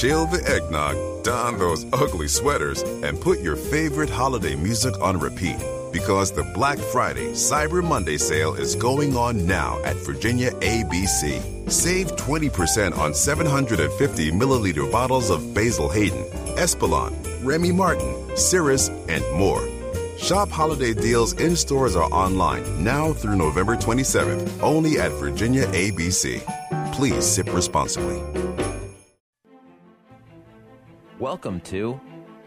chill the eggnog, don those ugly sweaters, and put your favorite holiday music on repeat. Because the Black Friday Cyber Monday sale is going on now at Virginia ABC. Save 20% on 750 milliliter bottles of Basil Hayden, Espolon, Remy Martin, Cirrus, and more. Shop holiday deals in stores or online now through November 27th, only at Virginia ABC. Please sip responsibly. Welcome to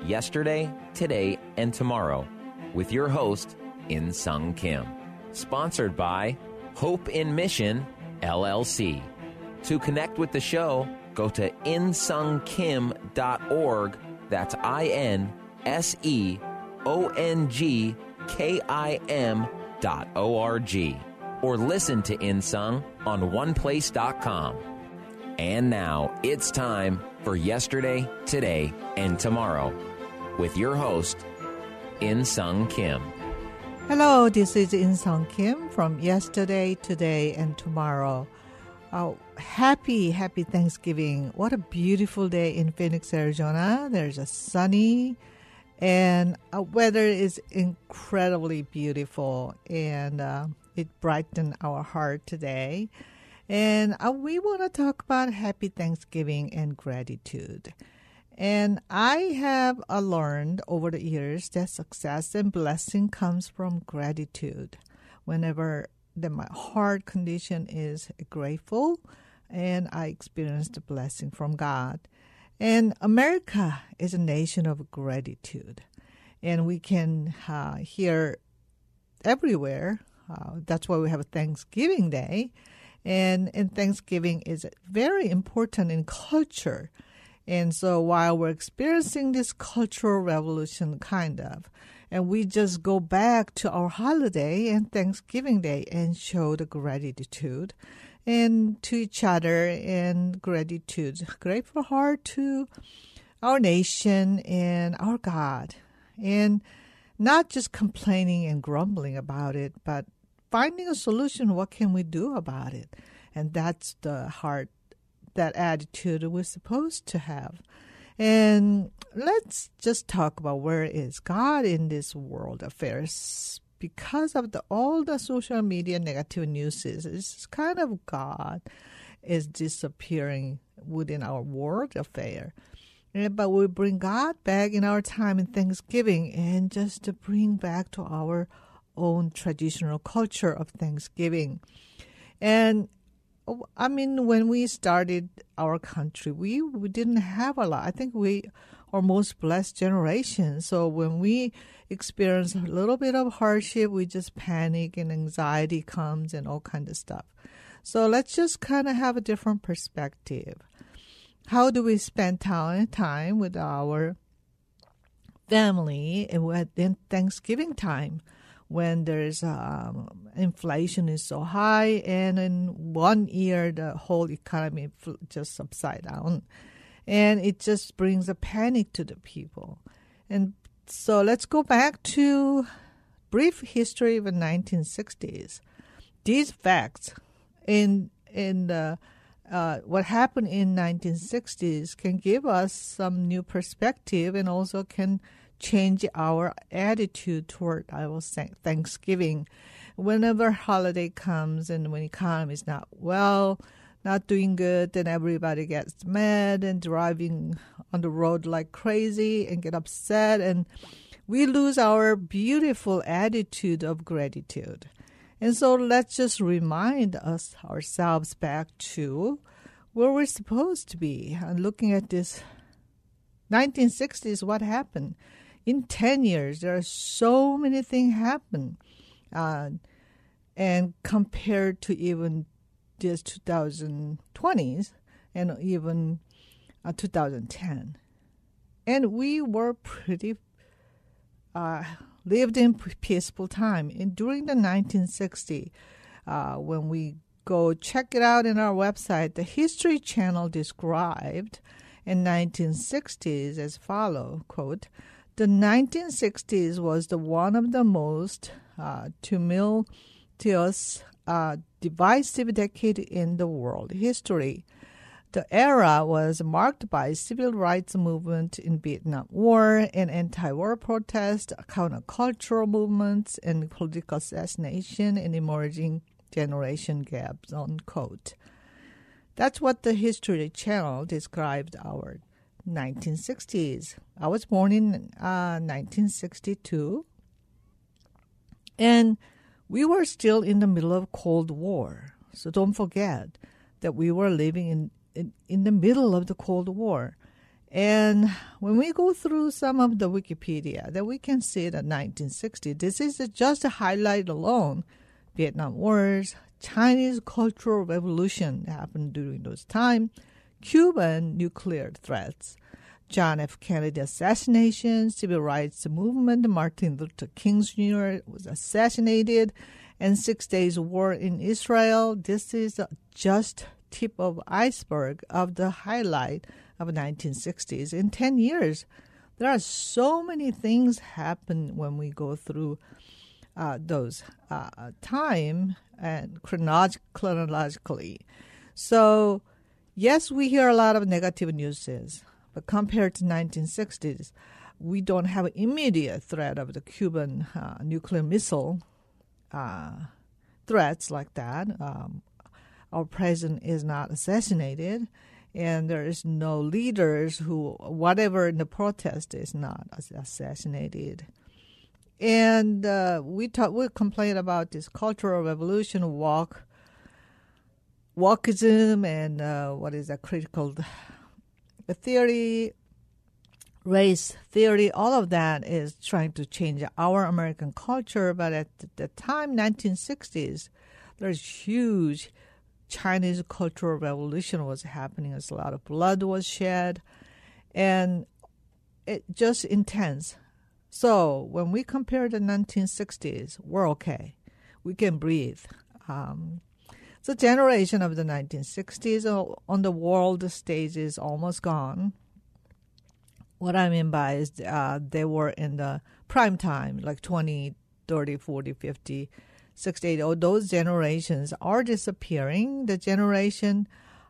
Yesterday, Today, and Tomorrow with your host, In Sung Kim. Sponsored by Hope in Mission, LLC. To connect with the show, go to insungkim.org. That's I N S E O N G K I M dot O R G. Or listen to Insung on oneplace.com. And now it's time for Yesterday, Today, and Tomorrow with your host, In Insung Kim. Hello, this is In Insung Kim from Yesterday, Today, and Tomorrow. Oh, happy, happy Thanksgiving. What a beautiful day in Phoenix, Arizona. There's a sunny and uh, weather is incredibly beautiful and uh, it brightened our heart today. And uh, we want to talk about happy Thanksgiving and gratitude. And I have uh, learned over the years that success and blessing comes from gratitude. Whenever that my heart condition is grateful, and I experience the blessing from God. And America is a nation of gratitude, and we can uh, hear everywhere. Uh, that's why we have a Thanksgiving Day, and and Thanksgiving is very important in culture. And so while we're experiencing this cultural revolution, kind of, and we just go back to our holiday and Thanksgiving Day and show the gratitude and to each other and gratitude, grateful heart to our nation and our God. And not just complaining and grumbling about it, but finding a solution. What can we do about it? And that's the heart that attitude we're supposed to have. And let's just talk about where is God in this world affairs because of the all the social media negative news it's kind of God is disappearing within our world affair. But we bring God back in our time in Thanksgiving and just to bring back to our own traditional culture of Thanksgiving. And I mean, when we started our country, we, we didn't have a lot. I think we are most blessed generation. So when we experience a little bit of hardship, we just panic and anxiety comes and all kind of stuff. So let's just kind of have a different perspective. How do we spend time with our family in Thanksgiving time? When there's um, inflation is so high, and in one year the whole economy just upside down, and it just brings a panic to the people. And so let's go back to brief history of the 1960s. These facts in in the uh, what happened in 1960s can give us some new perspective and also can change our attitude toward I will say Thanksgiving. Whenever holiday comes and when economy is not well, not doing good, then everybody gets mad and driving on the road like crazy and get upset and we lose our beautiful attitude of gratitude. And so let's just remind us ourselves back to where we're supposed to be. And looking at this 1960s, what happened? In 10 years, there are so many things happen. Uh, and compared to even this 2020s and even uh, 2010. And we were pretty, uh, lived in peaceful time. And during the 1960s, uh, when we go check it out in our website, the History Channel described in 1960s as follow, quote, the 1960s was the one of the most uh, tumultuous, uh, divisive decade in the world history. The era was marked by civil rights movement in Vietnam War and anti-war protest, countercultural movements, and political assassination and emerging generation gaps. Unquote. That's what the History Channel described our 1960s. I was born in uh, 1962, and we were still in the middle of Cold War. So don't forget that we were living in in, in the middle of the Cold War. And when we go through some of the Wikipedia, that we can see that 1960, this is just a highlight alone. Vietnam Wars, Chinese Cultural Revolution happened during those time, Cuban nuclear threats, John F. Kennedy assassination, civil rights movement, Martin Luther King Jr. was assassinated, and Six Days War in Israel. This is just tip of iceberg of the highlight of 1960s. In 10 years, there are so many things happen when we go through uh, those uh, time and chronolog- chronologically. So, yes, we hear a lot of negative news, but compared to 1960s, we don't have an immediate threat of the Cuban uh, nuclear missile uh, threats like that. Um, our president is not assassinated and there is no leaders who whatever in the protest is not assassinated and uh, we talk we complain about this cultural revolution walk wokeism and uh, what is that critical theory race theory all of that is trying to change our american culture but at the time 1960s there's huge Chinese Cultural Revolution was happening, as a lot of blood was shed, and it just intense. So when we compare the 1960s, we're okay. We can breathe. Um, the generation of the 1960s on the world stage is almost gone. What I mean by is uh, they were in the prime time, like 20, 30, 40, 50 68, oh, those generations are disappearing. The generation,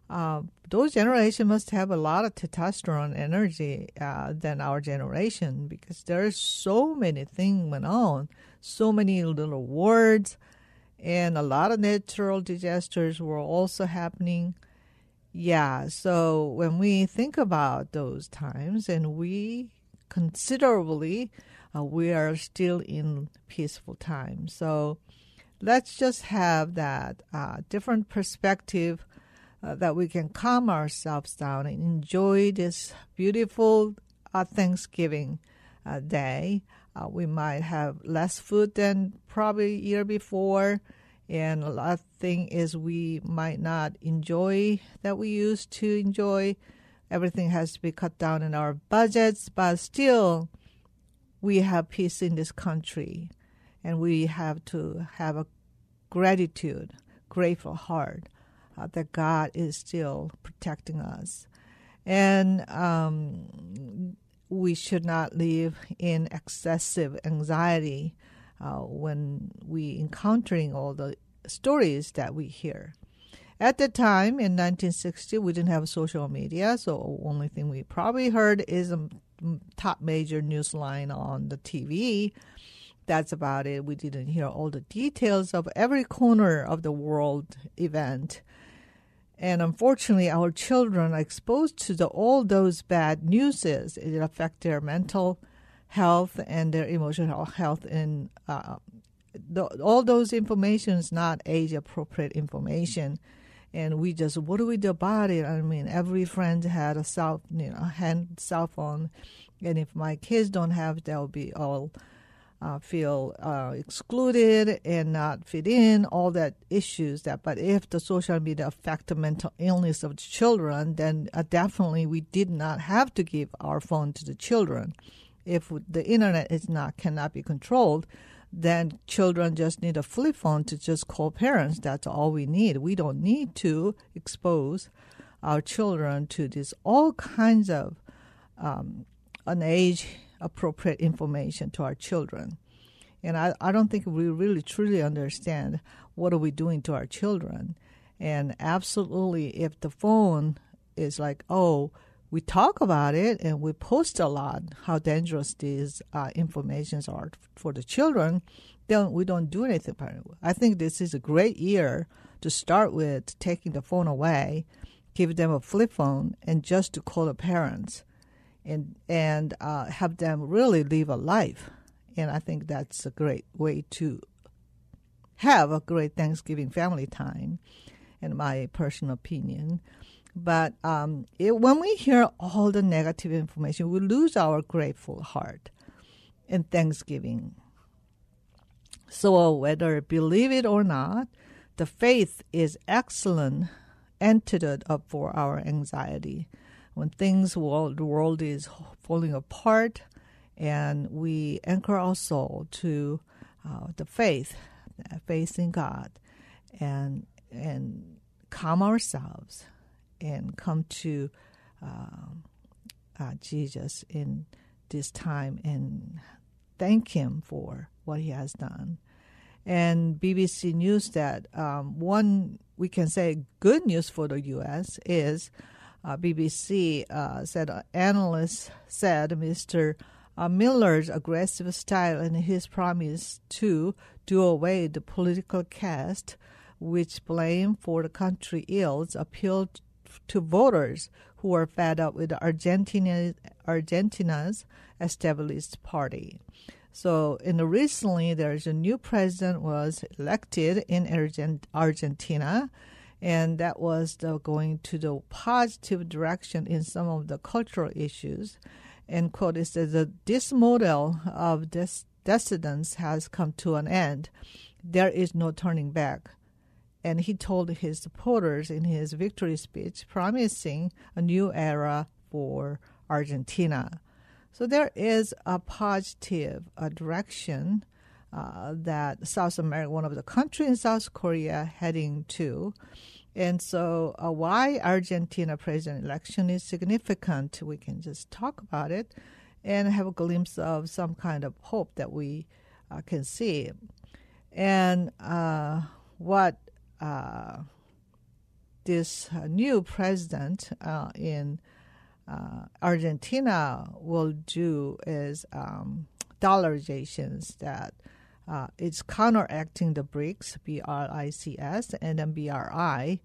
uh, those generation must have a lot of testosterone energy uh, than our generation because there's so many things went on, so many little words, and a lot of natural disasters were also happening. Yeah, so when we think about those times, and we considerably, uh, we are still in peaceful times. So let's just have that uh, different perspective uh, that we can calm ourselves down and enjoy this beautiful uh, Thanksgiving uh, day. Uh, we might have less food than probably year before, and a lot thing is we might not enjoy that we used to enjoy. Everything has to be cut down in our budgets, but still, we have peace in this country and we have to have a gratitude, grateful heart uh, that God is still protecting us. And um, we should not live in excessive anxiety uh, when we encountering all the stories that we hear. At the time in 1960, we didn't have social media, so only thing we probably heard is a top major news line on the TV that's about it. We didn't hear all the details of every corner of the world event. And unfortunately, our children are exposed to the, all those bad newses. It affects their mental health and their emotional health. And uh, the, all those information is not age appropriate information. And we just, what do we do about it? I mean, every friend had a cell, you know, hand cell phone. And if my kids don't have, they'll be all uh, feel uh, excluded and not fit in, all that issues that. But if the social media affect the mental illness of the children, then uh, definitely we did not have to give our phone to the children. If the internet is not cannot be controlled, then children just need a flip phone to just call parents. That's all we need. We don't need to expose our children to this all kinds of um, an age appropriate information to our children. And I, I don't think we really truly understand what are we doing to our children. And absolutely, if the phone is like, oh, we talk about it and we post a lot how dangerous these uh, informations are for the children, then we don't do anything about it. I think this is a great year to start with taking the phone away, give them a flip phone, and just to call the parents and and uh, have them really live a life. And I think that's a great way to have a great Thanksgiving family time, in my personal opinion. But um, it, when we hear all the negative information, we lose our grateful heart in Thanksgiving. So, whether believe it or not, the faith is excellent antidote for our anxiety. When things world, the world is falling apart, and we anchor our soul to uh, the faith, faith in God, and and calm ourselves and come to uh, uh, Jesus in this time and thank Him for what He has done. And BBC News that um, one we can say good news for the U.S. is uh, BBC uh, said uh, analysts said Mr. Uh, Milei's aggressive style and his promise to do away the political caste, which blame for the country ills, appealed to voters who are fed up with Argentina, Argentina's established party. So, in recently, there's a new president was elected in Argentina, and that was the, going to the positive direction in some of the cultural issues. And quote, it says that this model of des- dissidence has come to an end. There is no turning back and he told his supporters in his victory speech, promising a new era for Argentina. So there is a positive uh, direction uh, that South America, one of the countries in South Korea, heading to. And so, uh, why Argentina president election is significant, we can just talk about it and have a glimpse of some kind of hope that we uh, can see. And uh, what uh, this new president in Argentina will do is um, dollarizations that uh, it's counteracting the BRICS, B R I C S, and then BRI,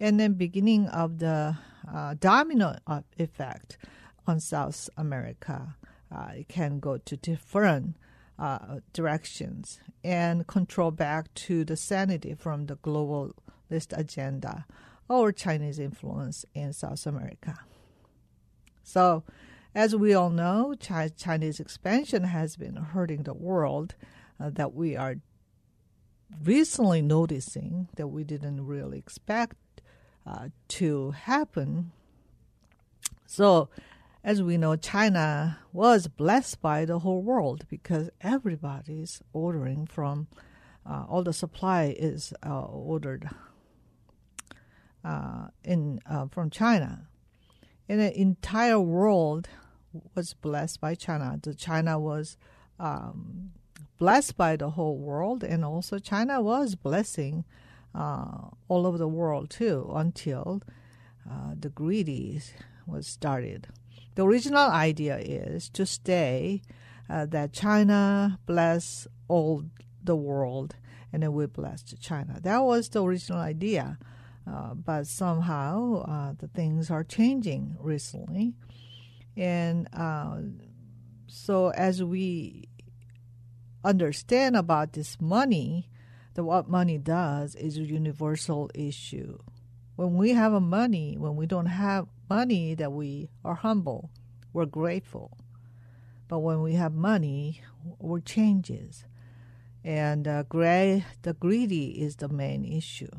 and then beginning of the uh, domino effect on South America. Uh, it can go to different uh, directions and control back to the sanity from the globalist agenda or Chinese influence in South America. So, as we all know, Chinese expansion has been hurting the world uh, that we are recently noticing that we didn't really expect uh, to happen. So, as we know, China was blessed by the whole world because everybody's ordering from uh, all the supply is uh, ordered uh, in uh, from China, and the entire world was blessed by China. The China was um, blessed by the whole world, and also China was blessing uh, all over the world too until uh, the greedy was started. The original idea is to stay uh, that China bless all the world and then we bless China. That was the original idea. Uh, but somehow uh, the things are changing recently. And uh, so as we understand about this money, that what money does is a universal issue. When we have a money, when we don't have money that we are humble, we're grateful. But when we have money, we're changes. And uh, the greedy is the main issue.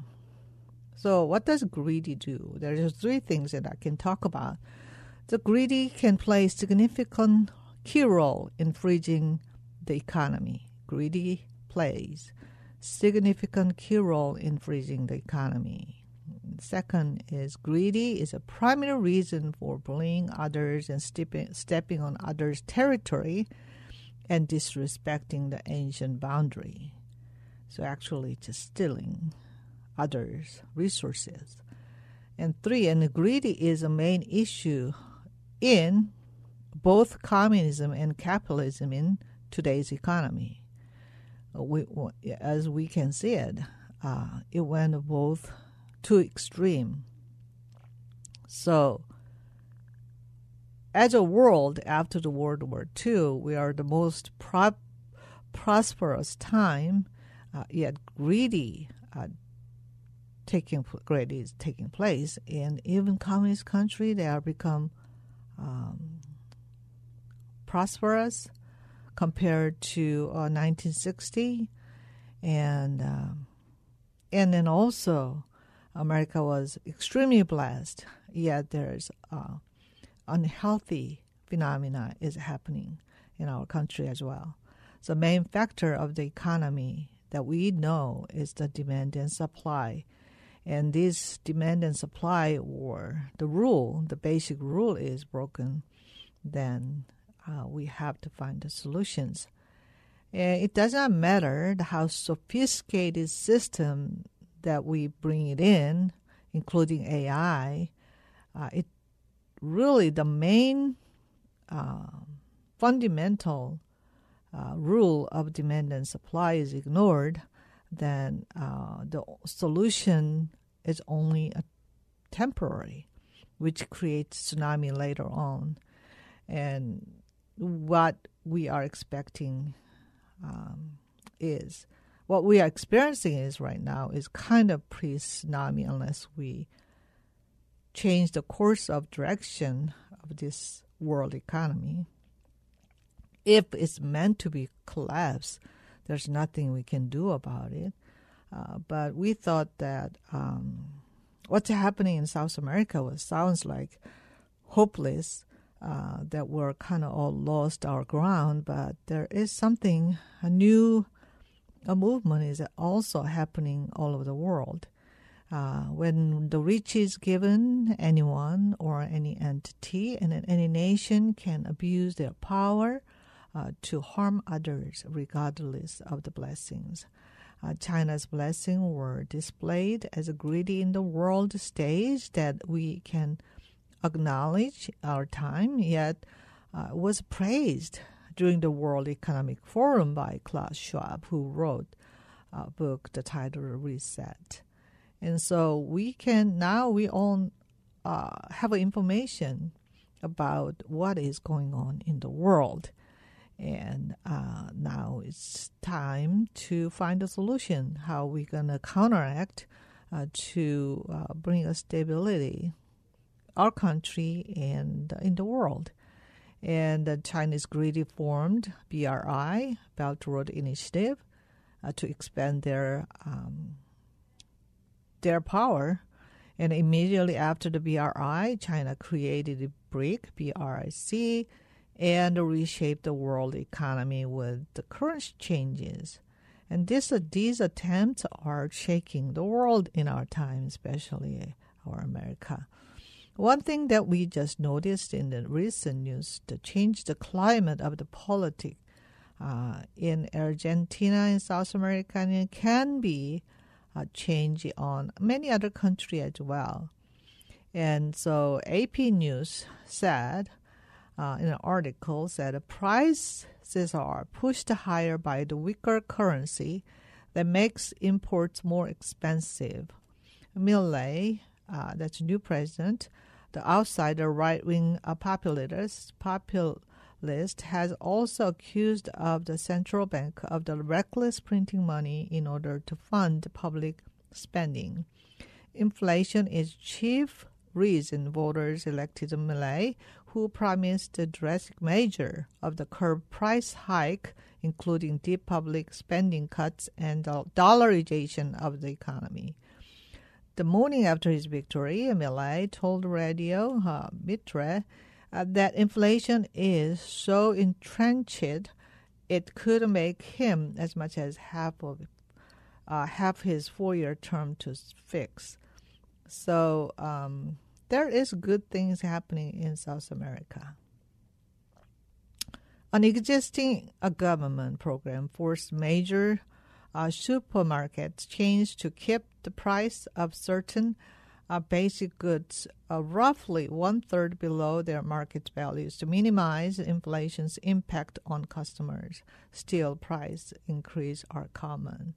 So, what does greedy do? There's three things that I can talk about. The greedy can play a significant key role in freezing the economy. Greedy plays significant key role in freezing the economy. Second is greedy is a primary reason for bullying others and stepping, stepping on others' territory and disrespecting the ancient boundary. So actually just stealing others' resources. And three, and greedy is a main issue in both communism and capitalism in today's economy. Uh, we, as we can see it, uh, it went both too extreme. So, as a world after the World War II, we are the most pro- prosperous time, uh, yet greedy uh, taking greedy is taking place, and even communist country they are become um, prosperous compared to uh, 1960, and um, and then also America was extremely blessed. Yet there's uh, unhealthy phenomena is happening in our country as well. The main factor of the economy that we know is the demand and supply. And this demand and supply, or the rule, the basic rule is broken, then uh, we have to find the solutions. It does not matter how sophisticated system that we bring it in, including AI. Uh, it really the main uh, fundamental uh, rule of demand and supply is ignored, then uh, the solution is only a temporary, which creates tsunami later on. And what we are expecting um, is what we are experiencing is right now is kind of pre-tsunami unless we change the course of direction of this world economy. If it's meant to be collapse, there's nothing we can do about it. Uh, but we thought that um, what's happening in South America was sounds like hopeless. Uh, that we're kind of all lost our ground, but there is something a new a movement is also happening all over the world. Uh, when the rich is given, anyone or any entity and any nation can abuse their power uh, to harm others regardless of the blessings. Uh, China's blessings were displayed as a greedy in the world stage that we can acknowledge our time, yet uh, was praised during the World Economic Forum by Klaus Schwab, who wrote a book, the title Reset. And so we can now we all uh, have information about what is going on in the world. And uh, now it's time to find a solution how we're going to counteract uh, to uh, bring a stability our country and in the world and the Chinese greedy formed BRI, Belt Road Initiative, uh, to expand their um, their power. And immediately after the BRI, China created the BRIC, BRIC, and reshaped the world economy with the current changes. And this, uh, these attempts are shaking the world in our time, especially our America. One thing that we just noticed in the recent news to change the climate of the politics uh, in Argentina and South America can be a change on many other countries as well. And so AP News said uh, in an article said prices are pushed higher by the weaker currency that makes imports more expensive. Milei, uh, that's new president, the outsider right wing uh, populist, has also accused of the central bank of the reckless printing money in order to fund public spending. Inflation is chief reason voters elected Milei, who promised a drastic measure of the curb price hike, including deep public spending cuts and dollarization of the economy. The morning after his victory, Milei told Radio uh, Mitre uh, that inflation is so entrenched it could make him as much as half of uh, half his four-year term to fix. So um, there is good things happening in South America. An existing a government program forced major uh, supermarkets change to keep the price of certain uh, basic goods uh, roughly one third below their market values to minimize inflation's impact on customers. Still, price increase are common,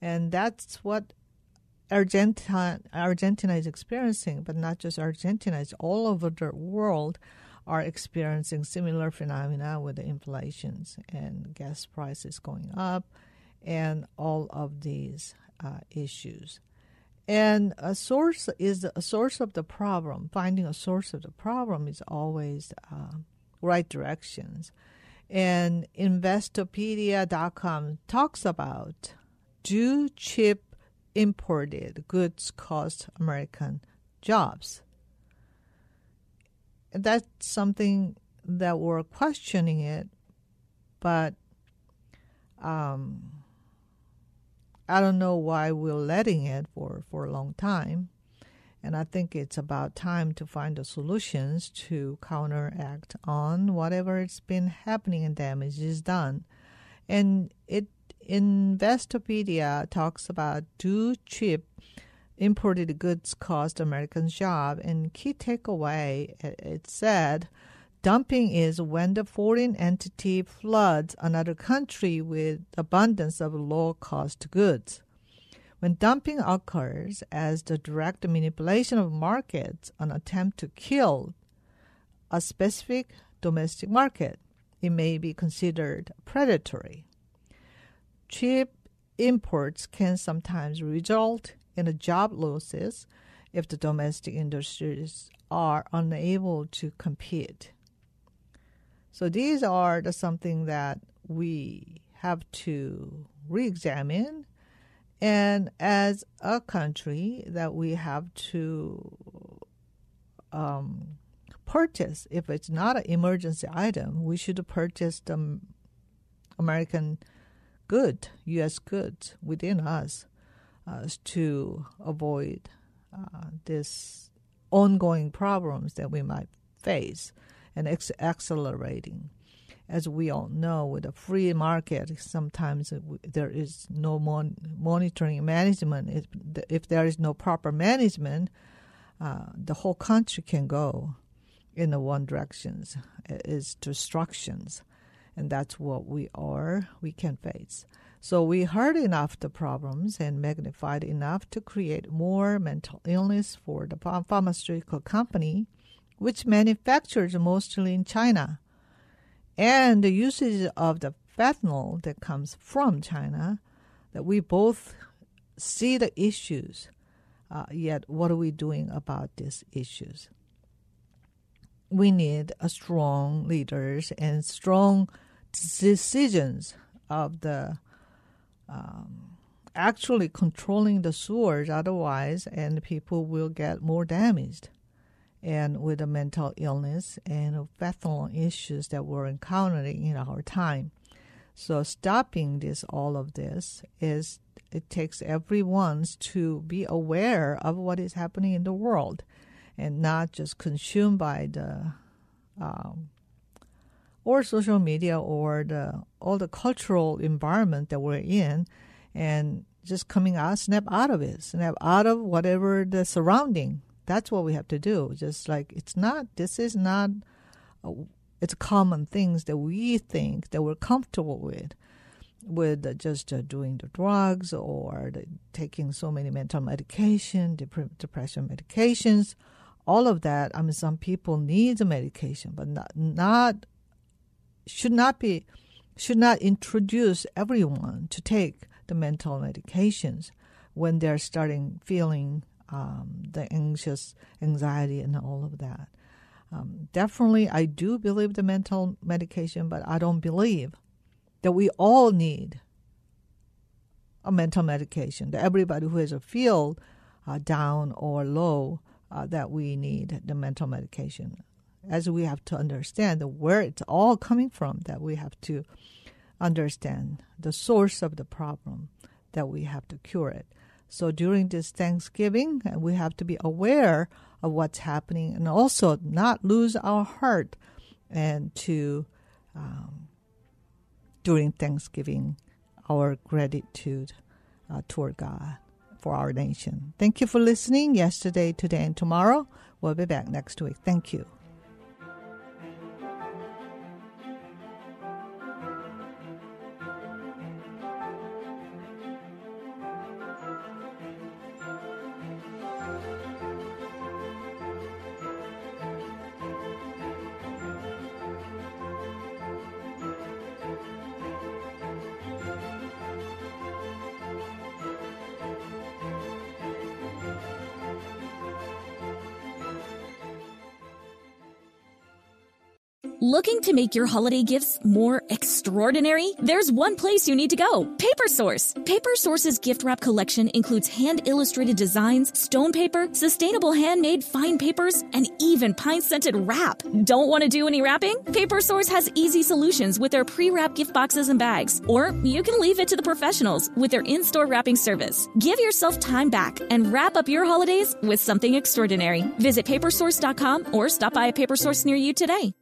and that's what Argentina Argentina is experiencing. But not just Argentina; it's all over the world are experiencing similar phenomena with the inflations and gas prices going up, and all of these uh, issues. And a source is a source of the problem. Finding a source of the problem is always uh, right directions. And Investopedia.com talks about do cheap imported goods cost American jobs? That's something that we're questioning it, but um, I don't know why we're letting it for, for a long time. And I think it's about time to find the solutions to counteract on whatever it's been happening and damage is done. And it Investopedia talks about do cheap imported goods cost American job and key takeaway it said Dumping is when the foreign entity floods another country with abundance of low cost goods. When dumping occurs as the direct manipulation of markets, an attempt to kill a specific domestic market, it may be considered predatory. Cheap imports can sometimes result in job losses if the domestic industries are unable to compete. So these are the something that we have to re-examine, and as a country that we have to um, purchase. If it's not an emergency item, we should purchase the American good, U.S. goods within us uh, to avoid uh, this ongoing problems that we might face and accelerating. As we all know, with a free market, sometimes there is no mon- monitoring management. If, if there is no proper management, uh, the whole country can go in the one directions is destructions, and that's what we are. We can face. So we heard enough the problems and magnified enough to create more mental illness for the pharmaceutical company which manufactures mostly in China, and the usage of the fentanyl that comes from China, that we both see the issues. Uh, yet, what are we doing about these issues? We need strong leaders and strong decisions of the um, actually controlling the sewers. Otherwise, and people will get more damaged and with the mental illness and fentanyl issues that we're encountering in our time. So stopping this, all of this, is it takes everyone to be aware of what is happening in the world, and not just consumed by the um, or social media or the all the cultural environment that we're in, and just coming out, snap out of it, snap out of whatever the surrounding that's what we have to do. Just like it's not, this is not, uh, it's common things that we think that we're comfortable with, with just uh, doing the drugs or the, taking so many mental medication, dep- depression medications, all of that. I mean, some people need the medication, but not, not should not be, should not introduce everyone to take the mental medications when they're starting feeling um, the anxious anxiety and all of that. Um, definitely, I do believe the mental medication, but I don't believe that we all need a mental medication. That everybody who has a feel uh, down or low, uh, that we need the mental medication. As we have to understand where it's all coming from, that we have to understand the source of the problem, that we have to cure it. So during this Thanksgiving, we have to be aware of what's happening and also not lose our heart and to um, during Thanksgiving our gratitude uh, toward God for our nation. Thank you for listening yesterday, today, and tomorrow. We'll be back next week. Thank you. Looking to make your holiday gifts more extraordinary? There's one place you need to go Paper Source. Paper Source's gift wrap collection includes hand illustrated designs, stone paper, sustainable handmade fine papers, and even pine scented wrap. Don't want to do any wrapping? Paper Source has easy solutions with their pre wrap gift boxes and bags. Or you can leave it to the professionals with their in store wrapping service. Give yourself time back and wrap up your holidays with something extraordinary. Visit papersource.com or stop by a paper source near you today.